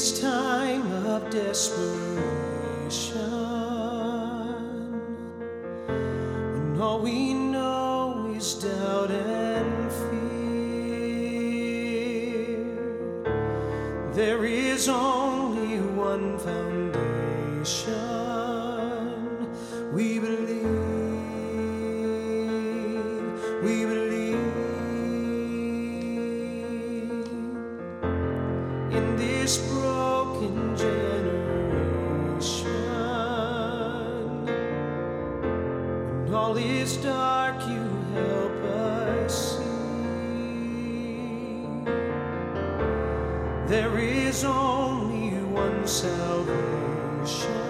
this time of desperation, when all we know is doubt and fear, there is only one foundation. We believe, we believe. this broken generation. When all is dark, you help us see. There is only one salvation.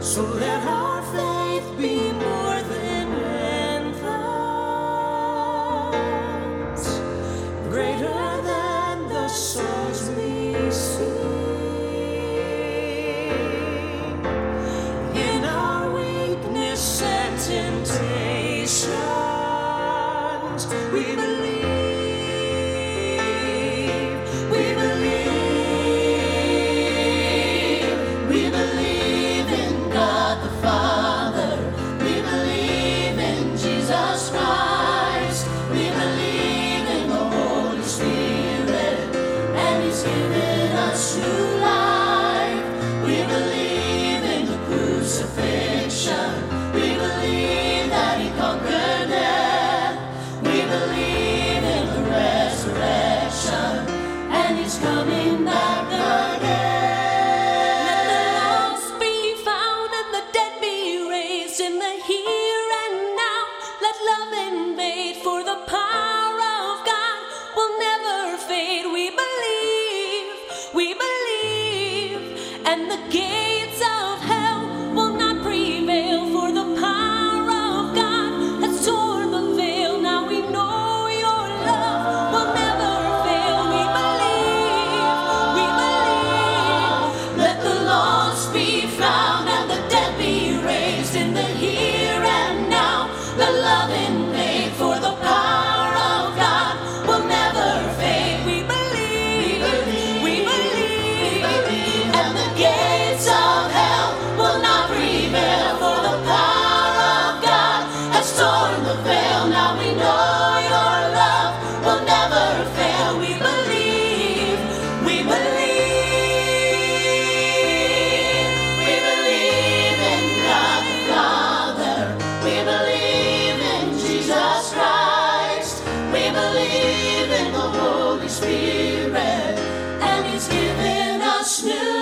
So let our faith be more. Spirit, us slew. giving us new.